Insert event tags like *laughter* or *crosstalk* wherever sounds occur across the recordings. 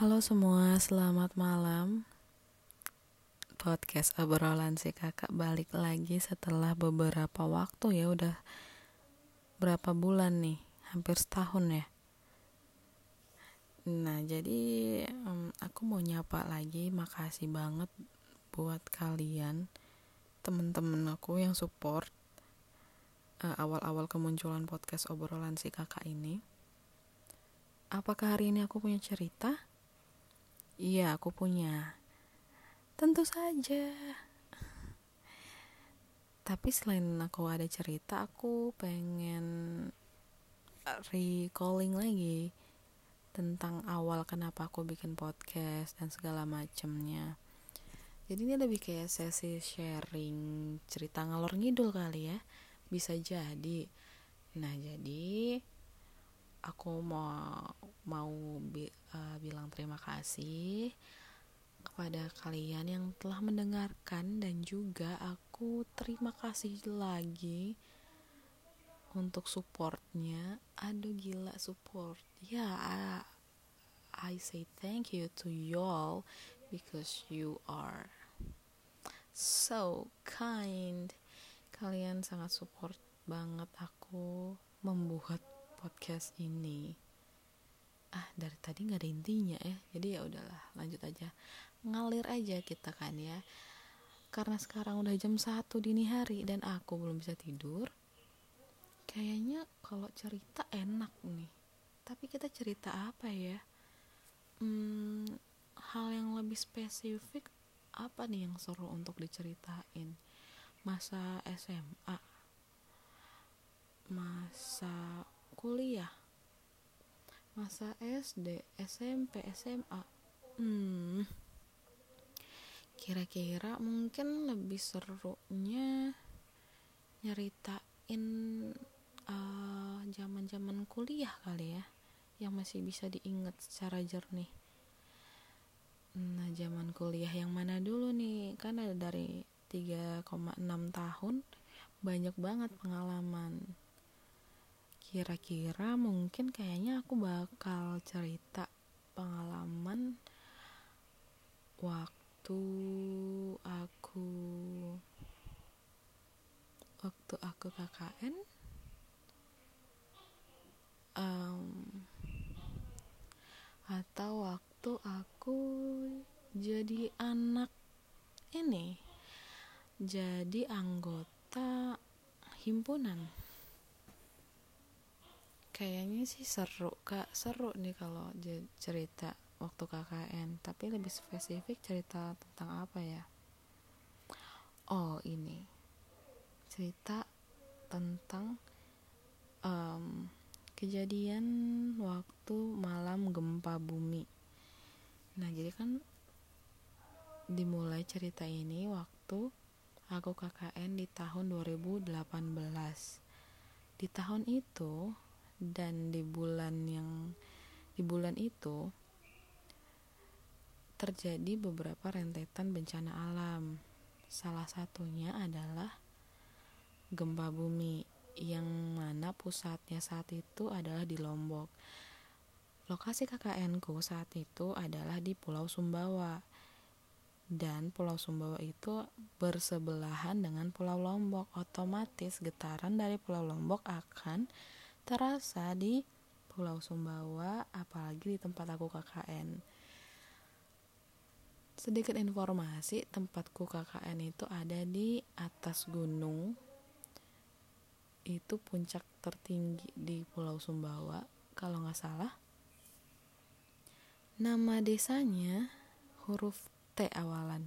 Halo semua, selamat malam. Podcast obrolan si kakak balik lagi setelah beberapa waktu ya udah berapa bulan nih, hampir setahun ya. Nah jadi um, aku mau nyapa lagi, makasih banget buat kalian temen-temen aku yang support uh, awal-awal kemunculan podcast obrolan si kakak ini. Apakah hari ini aku punya cerita? Iya, aku punya. Tentu saja. Tapi selain aku ada cerita, aku pengen recalling lagi tentang awal kenapa aku bikin podcast dan segala macemnya. Jadi ini lebih kayak sesi sharing cerita ngalor ngidul kali ya. Bisa jadi. Nah, jadi aku mau mau bi uh, bilang terima kasih kepada kalian yang telah mendengarkan dan juga aku terima kasih lagi untuk supportnya. Aduh gila support. Ya yeah, I, I say thank you to you all because you are so kind. Kalian sangat support banget aku membuat podcast ini ah dari tadi nggak ada intinya ya. Jadi ya udahlah lanjut aja. Ngalir aja kita kan ya. Karena sekarang udah jam satu dini hari dan aku belum bisa tidur kayaknya kalau cerita enak nih. Tapi kita cerita apa ya? Hmm, hal yang lebih spesifik apa nih yang seru untuk diceritain? Masa SMA masa kuliah masa SD SMP SMA hmm. Kira-kira mungkin lebih serunya nyeritain zaman-zaman uh, kuliah kali ya yang masih bisa diingat secara jernih. Nah zaman kuliah yang mana dulu nih? Kan ada dari 3,6 tahun banyak banget pengalaman kira-kira mungkin kayaknya aku bakal cerita pengalaman waktu aku waktu aku KKN um, atau waktu aku jadi anak ini jadi anggota himpunan kayaknya sih seru kak. Seru nih kalau cerita waktu KKN tapi lebih spesifik cerita tentang apa ya? Oh ini. Cerita tentang um, kejadian waktu malam gempa bumi. Nah jadi kan dimulai cerita ini waktu aku KKN di tahun 2018 di tahun itu dan di bulan yang di bulan itu terjadi beberapa rentetan bencana alam. Salah satunya adalah gempa bumi yang mana pusatnya saat itu adalah di Lombok. Lokasi KKN ku saat itu adalah di Pulau Sumbawa. Dan Pulau Sumbawa itu bersebelahan dengan Pulau Lombok. Otomatis getaran dari Pulau Lombok akan terasa di Pulau Sumbawa apalagi di tempat aku KKN sedikit informasi tempatku KKN itu ada di atas gunung. Itu puncak tertinggi di Pulau Sumbawa kalau nggak salah. Nama desanya huruf T awalan.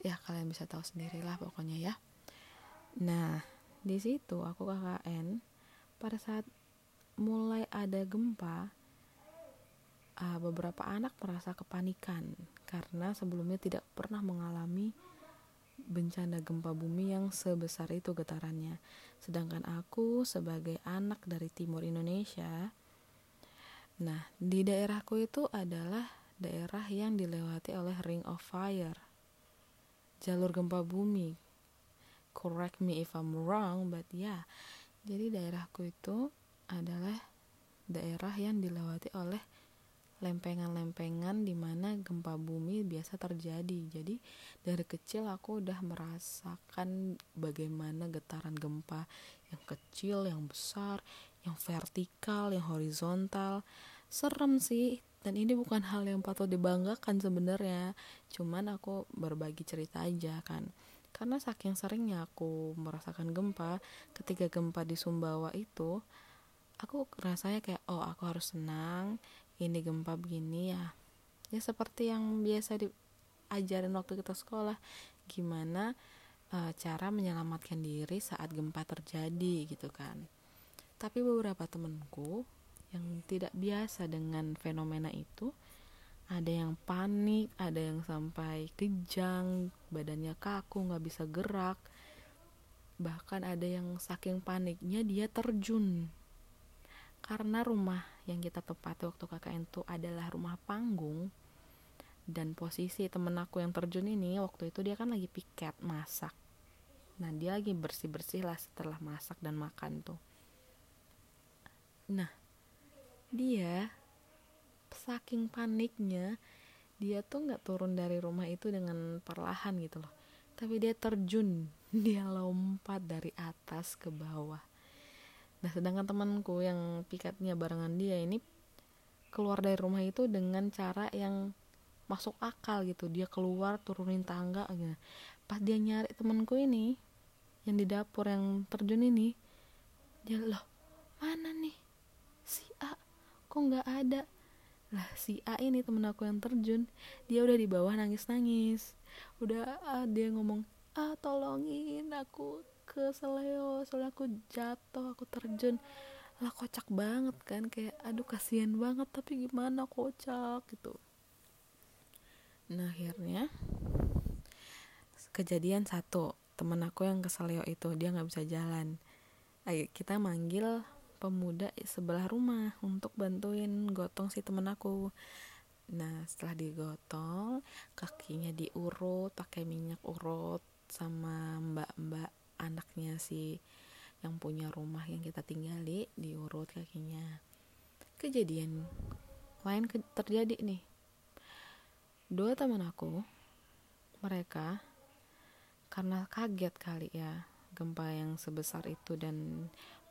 Ya kalian bisa tahu sendirilah pokoknya ya. Nah di situ aku KKN pada saat mulai ada gempa uh, beberapa anak merasa kepanikan karena sebelumnya tidak pernah mengalami bencana gempa bumi yang sebesar itu getarannya. Sedangkan aku sebagai anak dari timur Indonesia, nah di daerahku itu adalah daerah yang dilewati oleh Ring of Fire, jalur gempa bumi. Correct me if I'm wrong, but yeah, jadi daerahku itu adalah daerah yang dilewati oleh lempengan-lempengan di mana gempa bumi biasa terjadi. Jadi dari kecil aku udah merasakan bagaimana getaran gempa yang kecil, yang besar, yang vertikal, yang horizontal. Serem sih. Dan ini bukan hal yang patut dibanggakan sebenarnya. Cuman aku berbagi cerita aja kan. Karena saking seringnya aku merasakan gempa, ketika gempa di Sumbawa itu, aku rasanya kayak oh aku harus senang ini gempa begini ya. Ya seperti yang biasa diajarin waktu kita sekolah gimana uh, cara menyelamatkan diri saat gempa terjadi gitu kan. Tapi beberapa temenku yang tidak biasa dengan fenomena itu ada yang panik, ada yang sampai kejang, badannya kaku, nggak bisa gerak, bahkan ada yang saking paniknya dia terjun. Karena rumah yang kita tempati waktu KKN itu adalah rumah panggung dan posisi temen aku yang terjun ini waktu itu dia kan lagi piket masak. Nah dia lagi bersih bersih lah setelah masak dan makan tuh. Nah dia saking paniknya dia tuh nggak turun dari rumah itu dengan perlahan gitu loh. Tapi dia terjun *laughs* dia lompat dari atas ke bawah. Nah sedangkan temanku yang piketnya barengan dia ini keluar dari rumah itu dengan cara yang masuk akal gitu. Dia keluar turunin tangga gitu. pas dia nyari temanku ini yang di dapur yang terjun ini dia loh mana nih? Si A kok nggak ada lah si A ini temen aku yang terjun. Dia udah di bawah nangis nangis udah ah, dia ngomong ah tolongin aku ke seleo soalnya aku jatuh aku terjun. Lah kocak banget kan kayak aduh kasihan banget tapi gimana kocak? Gitu. Nah akhirnya kejadian satu temen aku yang ke seleo itu dia nggak bisa jalan. Ayo kita manggil pemuda sebelah rumah untuk bantuin gotong si temen aku. Nah setelah digotong kakinya diurut pakai minyak urut sama mbak-mbak anaknya si yang punya rumah yang kita tinggali diurut kakinya. Kejadian lain ke terjadi nih. Dua teman aku mereka karena kaget kali ya gempa yang sebesar itu dan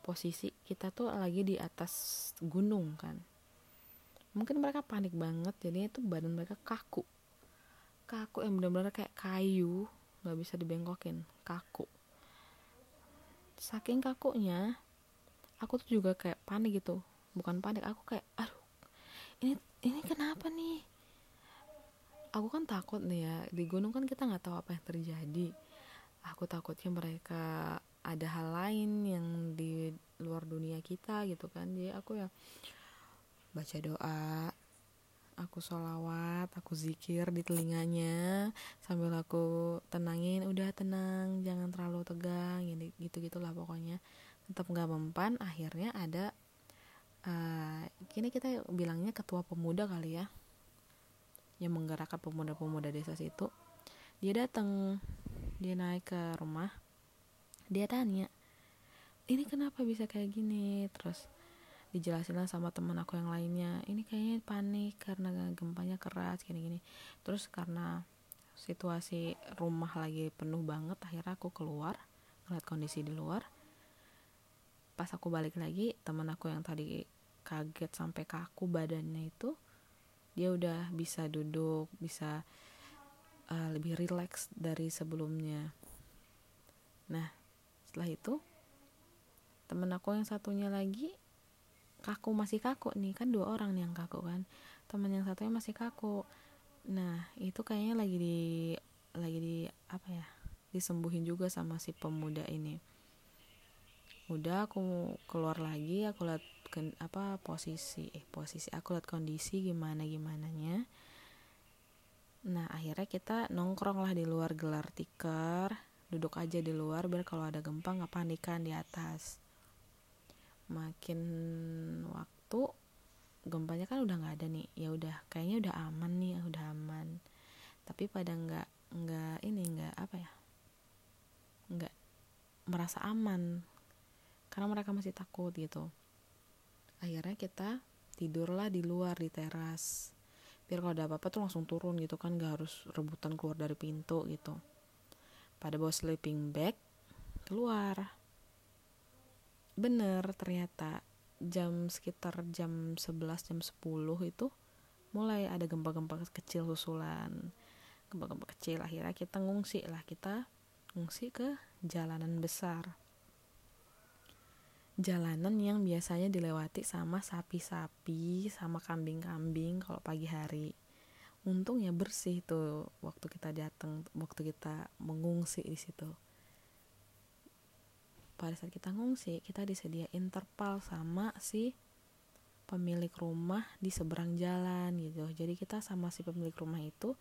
posisi kita tuh lagi di atas gunung kan. Mungkin mereka panik banget jadinya itu badan mereka kaku. Kaku yang benar-benar kayak kayu nggak bisa dibengkokin kaku. Saking kakunya aku tuh juga kayak panik gitu. Bukan panik aku kayak aduh ini ini kenapa nih? Aku kan takut nih ya di gunung kan kita nggak tahu apa yang terjadi. Aku takutnya mereka ada hal lain yang di luar dunia kita gitu kan. Jadi aku ya baca doa aku sholawat aku zikir di telinganya sambil aku tenangin udah tenang jangan terlalu tegang gitu gitulah pokoknya. Tetap nggak mempan akhirnya ada uh, kini kita bilangnya ketua pemuda kali ya yang menggerakkan pemuda-pemuda desa situ. Dia datang dia naik ke rumah dia tanya ini kenapa bisa kayak gini? Terus dijelasin lah sama teman aku yang lainnya ini kayaknya panik karena gempanya keras gini-gini terus karena situasi rumah lagi penuh banget akhirnya aku keluar ngeliat kondisi di luar. Pas aku balik lagi teman aku yang tadi kaget sampai kaku badannya itu dia udah bisa duduk bisa uh, lebih rileks dari sebelumnya. Nah setelah itu temen aku yang satunya lagi kaku masih kaku nih. Kan dua orang nih yang kaku kan. Teman yang satunya masih kaku. Nah itu kayaknya lagi di lagi di apa ya disembuhin juga sama si pemuda ini. Udah aku keluar lagi aku lihat apa posisi eh posisi aku lihat kondisi gimana gimana nya nah akhirnya kita nongkrong lah di luar gelar tikar duduk aja di luar biar kalau ada gempa nggak panikan di atas. Makin waktu gempanya kan udah nggak ada nih. Ya udah kayaknya udah aman nih udah aman. Tapi pada nggak nggak ini nggak apa ya nggak merasa aman. Karena mereka masih takut gitu. Akhirnya kita tidurlah di luar di teras. Biar kalau ada apa-apa tuh langsung turun gitu kan gak harus rebutan keluar dari pintu gitu pada bawa sleeping bag keluar. Bener ternyata jam sekitar jam 11 jam 10 itu mulai ada gempa-gempa kecil susulan. Gempa-gempa kecil akhirnya kita ngungsi lah. Kita ngungsi ke jalanan besar. Jalanan yang biasanya dilewati sama sapi-sapi sama kambing-kambing kalau pagi hari untung ya bersih tuh waktu kita datang waktu kita mengungsi di situ. Pada saat kita ngungsi kita disediain terpal sama si pemilik rumah di seberang jalan gitu. Jadi kita sama si pemilik rumah itu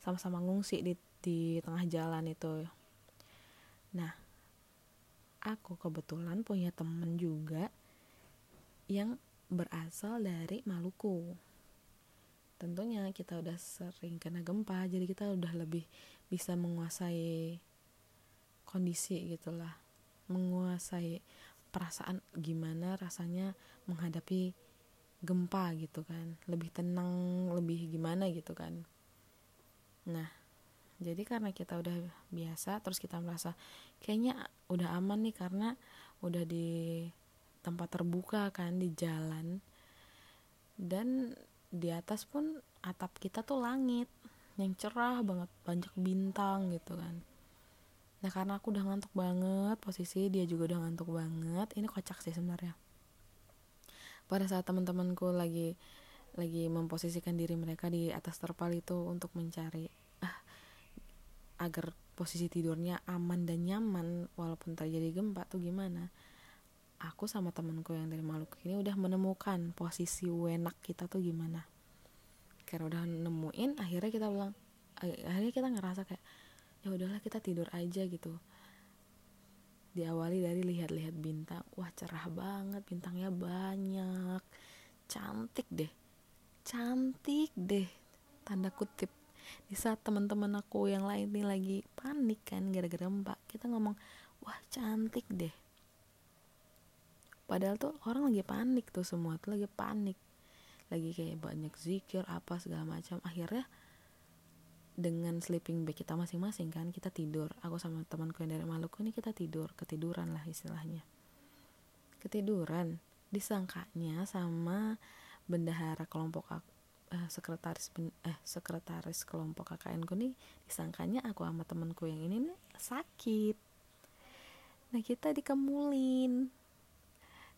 sama-sama ngungsi di di tengah jalan itu. Nah aku kebetulan punya temen juga yang berasal dari Maluku tentunya kita udah sering kena gempa jadi kita udah lebih bisa menguasai kondisi gitulah menguasai perasaan gimana rasanya menghadapi gempa gitu kan. Lebih tenang lebih gimana gitu kan. Nah jadi karena kita udah biasa terus kita merasa kayaknya udah aman nih karena udah di tempat terbuka kan di jalan. Dan di atas pun atap kita tuh langit yang cerah banget banyak bintang gitu kan. Nah karena aku udah ngantuk banget posisi dia juga udah ngantuk banget ini kocak sih sebenarnya. Pada saat teman-temanku lagi lagi memposisikan diri mereka di atas terpal itu untuk mencari agar posisi tidurnya aman dan nyaman walaupun terjadi gempa tuh gimana aku sama temenku yang dari Maluku ini udah menemukan posisi wenak kita tuh gimana. Karena udah nemuin akhirnya kita bilang akhirnya kita ngerasa kayak ya udahlah kita tidur aja gitu. Diawali dari lihat-lihat bintang wah cerah banget bintangnya banyak. Cantik deh cantik deh tanda kutip. Di saat teman-teman aku yang lain nih lagi panik kan gara-gara mbak kita ngomong wah cantik deh padahal tuh orang lagi panik tuh semua tuh lagi panik. Lagi kayak banyak zikir apa segala macam. Akhirnya dengan sleeping bag kita masing-masing kan kita tidur. Aku sama temanku yang dari Maluku ini kita tidur ketiduran lah istilahnya. Ketiduran disangkanya sama bendahara kelompok uh, sekretaris eh sekretaris kelompok KKN ku nih disangkanya aku sama temenku yang ini nih sakit. Nah kita dikemulin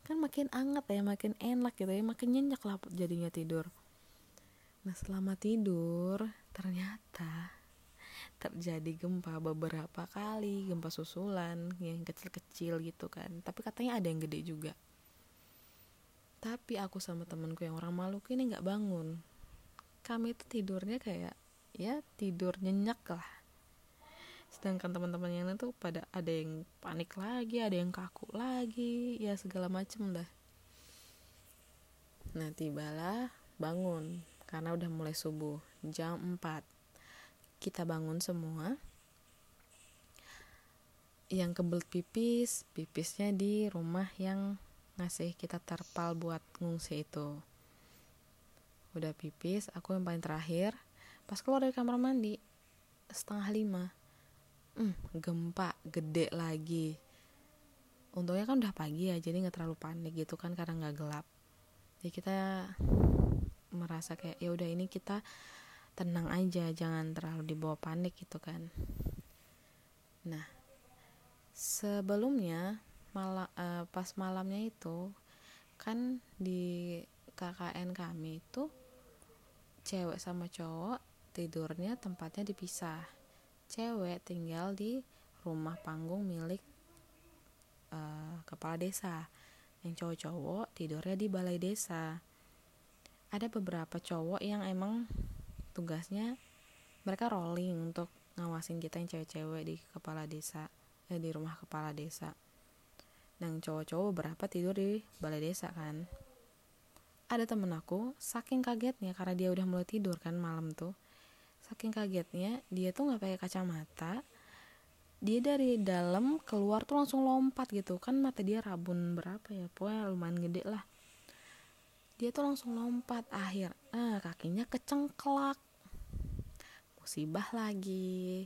kan makin anget ya makin enak gitu ya makin nyenyak lah jadinya tidur. Nah selama tidur ternyata terjadi gempa beberapa kali gempa susulan yang kecil-kecil gitu kan. Tapi katanya ada yang gede juga. Tapi aku sama temenku yang orang Maluku ini nggak bangun. Kami itu tidurnya kayak ya tidur nyenyak lah sedangkan teman-teman yang lain tuh pada ada yang panik lagi ada yang kaku lagi ya segala macem dah. Nah tibalah bangun karena udah mulai subuh jam 4 kita bangun semua. Yang kebelet pipis pipisnya di rumah yang ngasih kita terpal buat ngungsi itu. Udah pipis aku yang paling terakhir. Pas keluar dari kamar mandi setengah lima hmm, gempa gede lagi. Untungnya kan udah pagi ya jadi nggak terlalu panik gitu kan karena nggak gelap. Jadi kita merasa kayak ya udah ini kita tenang aja jangan terlalu dibawa panik gitu kan. Nah sebelumnya malam uh, eh, pas malamnya itu kan di KKN kami itu cewek sama cowok tidurnya tempatnya dipisah cewek tinggal di rumah panggung milik uh, kepala desa. Yang cowok-cowok tidurnya di balai desa. Ada beberapa cowok yang emang tugasnya mereka rolling untuk ngawasin kita yang cewek-cewek di kepala desa eh, di rumah kepala desa. Dan cowok-cowok berapa tidur di balai desa kan? Ada temen aku saking kagetnya karena dia udah mulai tidur kan malam tuh saking kagetnya dia tuh nggak pakai kacamata. Dia dari dalam keluar tuh langsung lompat gitu. Kan mata dia rabun berapa ya? Pokoknya lumayan gede lah. Dia tuh langsung lompat. Akhir nah kakinya kecengklak. Musibah lagi.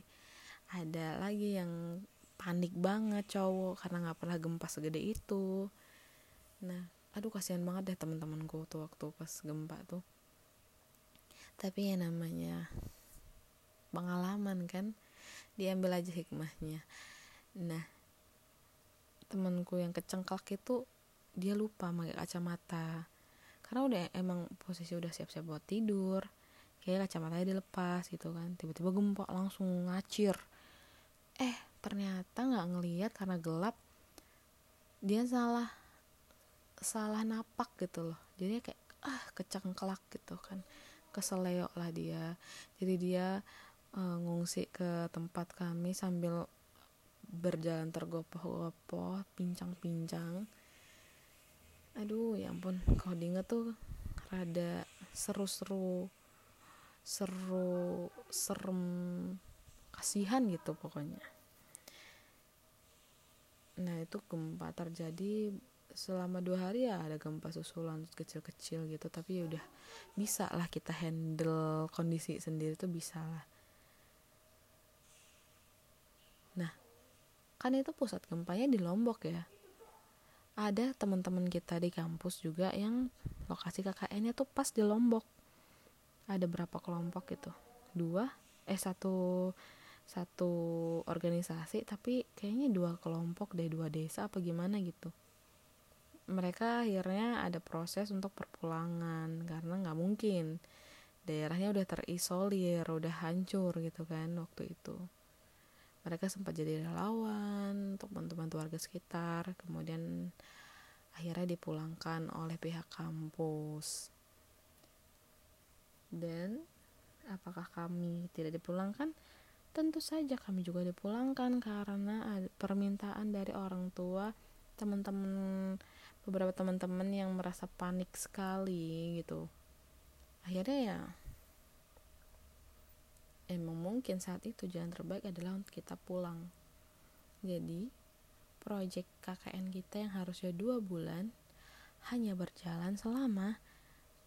Ada lagi yang panik banget cowok karena nggak pernah gempa segede itu. Nah aduh kasihan banget deh teman-temanku tuh waktu pas gempa tuh. Tapi ya namanya pengalaman kan diambil aja hikmahnya. Nah temanku yang kecengklak itu dia lupa pakai kacamata. Karena udah emang posisi udah siap-siap buat tidur kayak kacamatanya dilepas gitu kan. Tiba-tiba gempa langsung ngacir. Eh ternyata nggak ngelihat karena gelap dia salah salah napak gitu loh. Jadi kayak ah kecengklak gitu kan. Keseleo lah dia. Jadi dia uh, ngungsi ke tempat kami sambil berjalan tergopoh-gopoh pincang-pincang. Aduh ya ampun. Kalau diinget tuh rada seru-seru seru serem kasihan gitu pokoknya. Nah itu gempa terjadi selama dua hari ya ada gempa susulan kecil-kecil gitu. Tapi ya udah bisa lah kita handle kondisi sendiri tuh bisa lah nah kan itu pusat gempanya di Lombok ya. Ada teman-teman kita di kampus juga yang lokasi KKN-nya tuh pas di Lombok. Ada berapa kelompok gitu? Dua? Eh satu satu organisasi tapi kayaknya dua kelompok deh dua desa apa gimana gitu. Mereka akhirnya ada proses untuk perpulangan karena nggak mungkin. Daerahnya udah terisolir udah hancur gitu kan waktu itu mereka sempat jadi relawan untuk bantu-bantu warga sekitar kemudian akhirnya dipulangkan oleh pihak kampus. Dan apakah kami tidak dipulangkan? Tentu saja kami juga dipulangkan karena permintaan dari orang tua teman-teman beberapa teman-teman yang merasa panik sekali gitu. Akhirnya ya emang mungkin saat itu jalan terbaik adalah untuk kita pulang. Jadi proyek KKN kita yang harusnya dua bulan hanya berjalan selama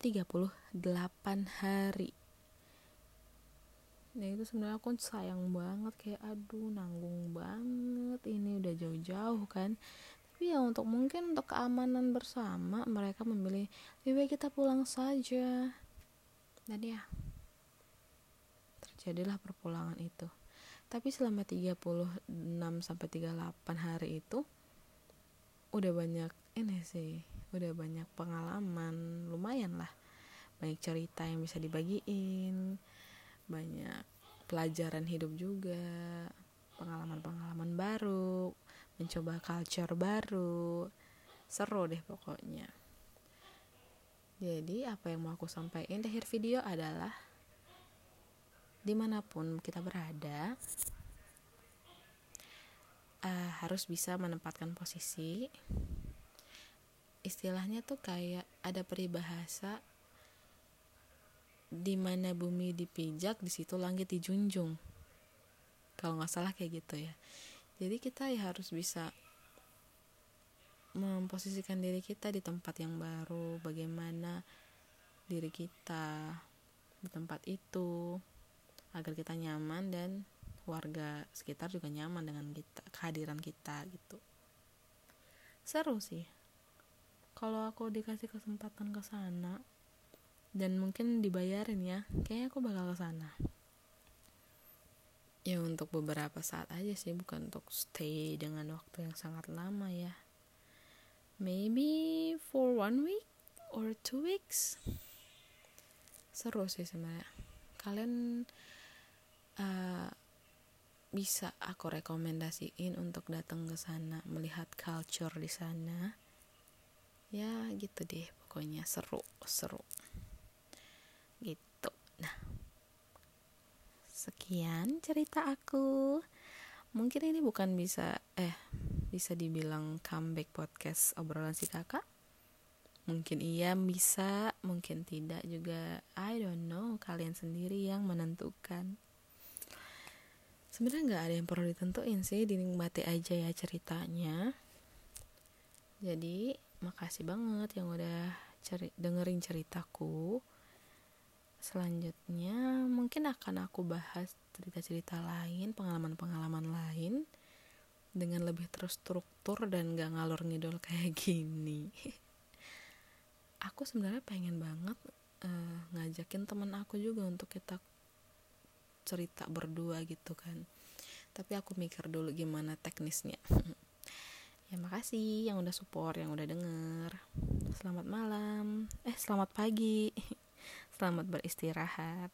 38 hari. Nah itu sebenarnya aku sayang banget kayak aduh nanggung banget ini udah jauh-jauh kan. Tapi ya untuk mungkin untuk keamanan bersama mereka memilih lebih baik kita pulang saja. Dan ya jadilah perpulangan itu. Tapi selama 36 sampai 38 hari itu udah banyak ini sih udah banyak pengalaman lumayan lah. Banyak cerita yang bisa dibagiin banyak pelajaran hidup juga pengalaman-pengalaman baru mencoba culture baru. Seru deh pokoknya. Jadi apa yang mau aku sampaikan di akhir video adalah di mana pun kita berada uh, harus bisa menempatkan posisi. Istilahnya tuh kayak ada peribahasa di mana bumi dipijak di situ langit dijunjung. Kalau nggak salah kayak gitu ya. Jadi kita ya harus bisa memposisikan diri kita di tempat yang baru bagaimana diri kita di tempat itu agar kita nyaman dan warga sekitar juga nyaman dengan kita kehadiran kita gitu. Seru sih. Kalau aku dikasih kesempatan ke sana dan mungkin dibayarin ya kayaknya aku bakal ke sana. Ya untuk beberapa saat aja sih bukan untuk stay dengan waktu yang sangat lama ya. Maybe for one week or two weeks. Seru sih sebenarnya. Kalian uh, bisa aku rekomendasiin untuk datang ke sana melihat culture di sana. Ya gitu deh pokoknya seru seru. Gitu. Nah sekian cerita aku. Mungkin ini bukan bisa eh bisa dibilang comeback podcast obrolan si kakak? Mungkin iya bisa mungkin tidak juga. I don't know kalian sendiri yang menentukan sebenarnya nggak ada yang perlu ditentuin sih dinikmati aja ya ceritanya. Jadi makasih banget yang udah ceri dengerin ceritaku. Selanjutnya mungkin akan aku bahas cerita-cerita lain pengalaman-pengalaman lain dengan lebih terstruktur dan gak ngalur ngidol kayak *laughs* gini. Aku sebenarnya pengen banget uh, ngajakin temen aku juga untuk kita cerita berdua gitu kan. Tapi aku mikir dulu gimana teknisnya. *laughs* Ya makasih yang udah support yang udah denger. Selamat malam. Eh selamat pagi. *laughs* Selamat beristirahat